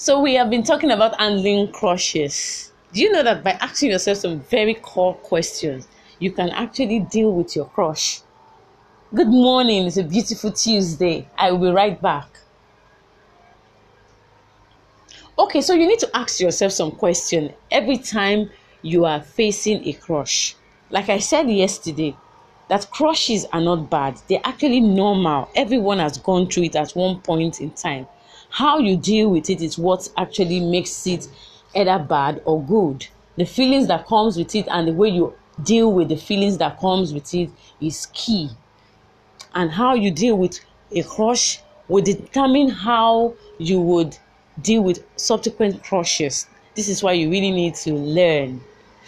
So we have been talking about handling crushes. Do you know that by asking yourself some very core questions, you can actually deal with your crush? Good morning. It's a beautiful Tuesday. I will be right back. Okay, so you need to ask yourself some question every time you are facing a crush. Like I said yesterday, that crushes are not bad. They're actually normal. Everyone has gone through it at one point in time. How you deal with it is what actually makes it either bad or good. The feelings that comes with it and the way you deal with the feelings that comes with it is key. And how you deal with a crush will determine how you would deal with subsequent crushes. This is why you really need to learn.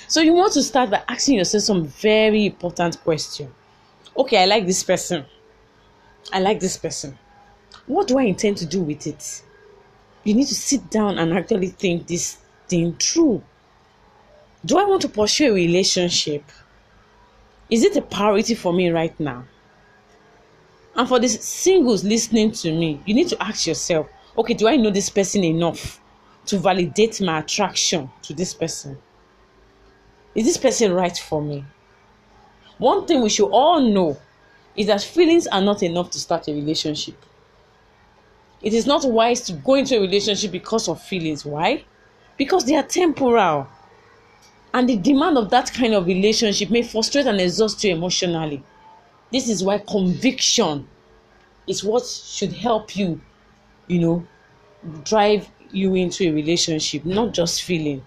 So you want to start by asking yourself some very important question. Okay, I like this person. I like this person. What do I intend to do with it? You need to sit down and actually think this thing through. Do I want to pursue a relationship? Is it a priority for me right now? And for the singles listening to me, you need to ask yourself okay, do I know this person enough to validate my attraction to this person? Is this person right for me? One thing we should all know is that feelings are not enough to start a relationship. It is not wise to go into a relationship because of feelings. Why? Because they are temporal. And the demand of that kind of relationship may frustrate and exhaust you emotionally. This is why conviction is what should help you you know, drive you into a relationship, not just feeling.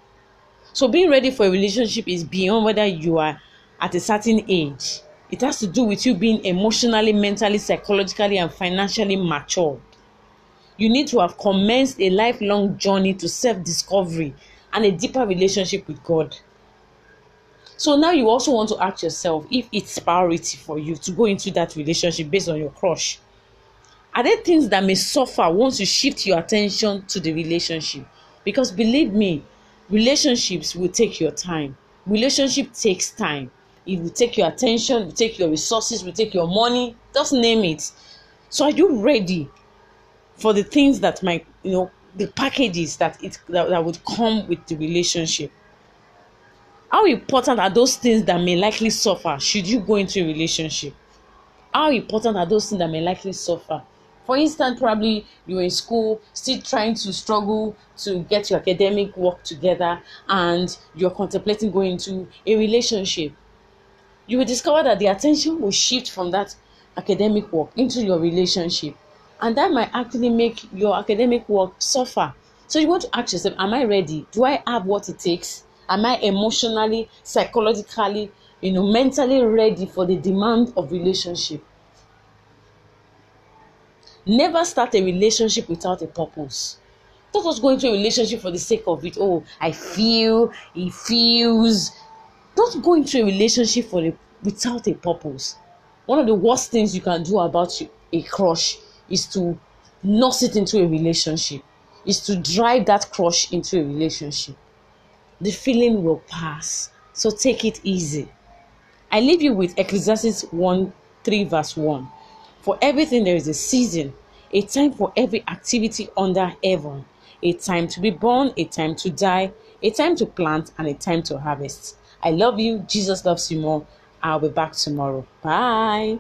So being ready for a relationship is beyond whether you are at a certain age. It has to do with you being emotionally, mentally, psychologically, and financially mature. You need to have commenced a lifelong journey to self discovery and a deeper relationship with God. So now you also want to ask yourself if it's priority for you to go into that relationship based on your crush. Are there things that may suffer once you shift your attention to the relationship? Because believe me, relationships will take your time. Relationship takes time. It will take your attention, it will take your resources, it will take your money. Just name it. So are you ready for the things that might, you know, the packages that it that, that would come with the relationship? How important are those things that may likely suffer should you go into a relationship? How important are those things that may likely suffer? For instance, probably you're in school, still trying to struggle to get your academic work together, and you're contemplating going into a relationship. You will discover that the attention will shift from that academic work into your relationship, and that might actually make your academic work suffer. So you want to ask yourself, Am I ready? Do I have what it takes? Am I emotionally, psychologically, you know, mentally ready for the demand of relationship? Never start a relationship without a purpose. Don't just go into a relationship for the sake of it. Oh, I feel, he feels. Don't go into a relationship for a, without a purpose. One of the worst things you can do about a crush is to nurse it into a relationship, is to drive that crush into a relationship. The feeling will pass. So take it easy. I leave you with Ecclesiastes 1 3 verse 1. For everything there is a season, a time for every activity under heaven, a time to be born, a time to die, a time to plant, and a time to harvest. I love you. Jesus loves you more. I'll be back tomorrow. Bye.